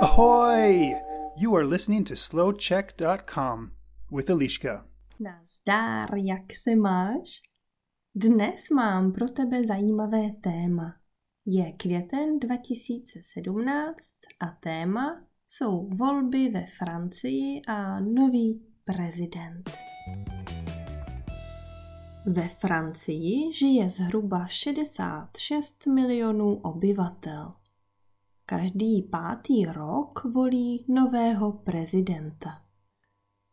Ahoy! You are listening to slowcheck.com with Eliška. Nazdár, jak se máš? Dnes mám pro tebe zajímavé téma. Je květen 2017 a téma jsou volby ve Francii a nový prezident. Ve Francii žije zhruba 66 milionů obyvatel. Každý pátý rok volí nového prezidenta.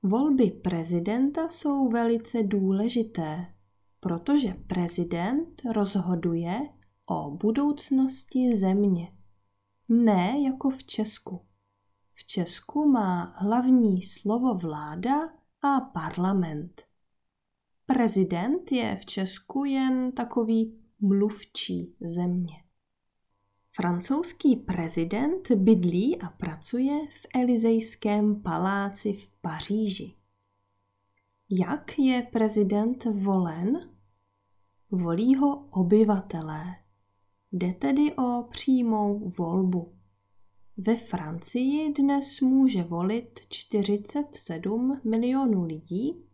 Volby prezidenta jsou velice důležité, protože prezident rozhoduje o budoucnosti země. Ne jako v Česku. V Česku má hlavní slovo vláda a parlament. Prezident je v Česku jen takový mluvčí země. Francouzský prezident bydlí a pracuje v Elizejském paláci v Paříži. Jak je prezident volen? Volí ho obyvatelé. Jde tedy o přímou volbu. Ve Francii dnes může volit 47 milionů lidí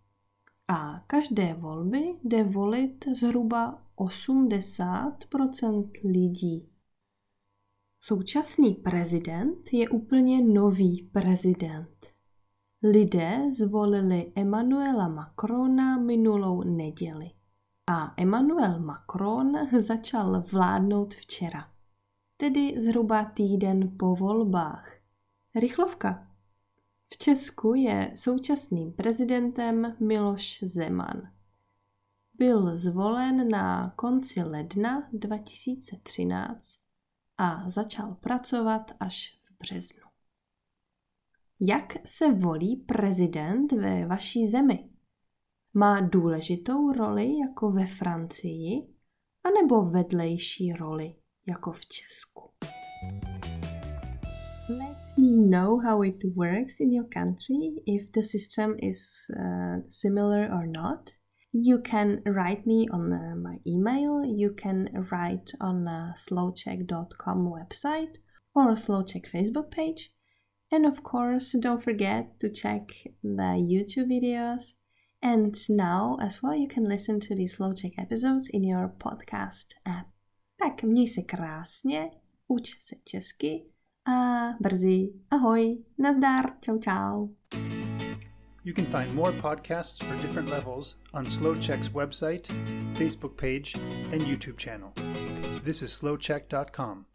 a každé volby jde volit zhruba 80% lidí. Současný prezident je úplně nový prezident. Lidé zvolili Emmanuela Macrona minulou neděli a Emmanuel Macron začal vládnout včera, tedy zhruba týden po volbách. Rychlovka. V Česku je současným prezidentem Miloš Zeman. Byl zvolen na konci ledna 2013 a začal pracovat až v březnu. Jak se volí prezident ve vaší zemi? Má důležitou roli jako ve Francii, anebo vedlejší roli jako v Česku? Know how it works in your country, if the system is uh, similar or not. You can write me on uh, my email, you can write on uh, slowcheck.com website or slowcheck Facebook page. And of course, don't forget to check the YouTube videos. And now as well, you can listen to these slowcheck episodes in your podcast app. Tak měj se krásně, uč se česky a brzy ahoj, nazdar, čau čau. You can find more podcasts for different levels on SlowCheck's website, Facebook page, and YouTube channel. This is slowcheck.com.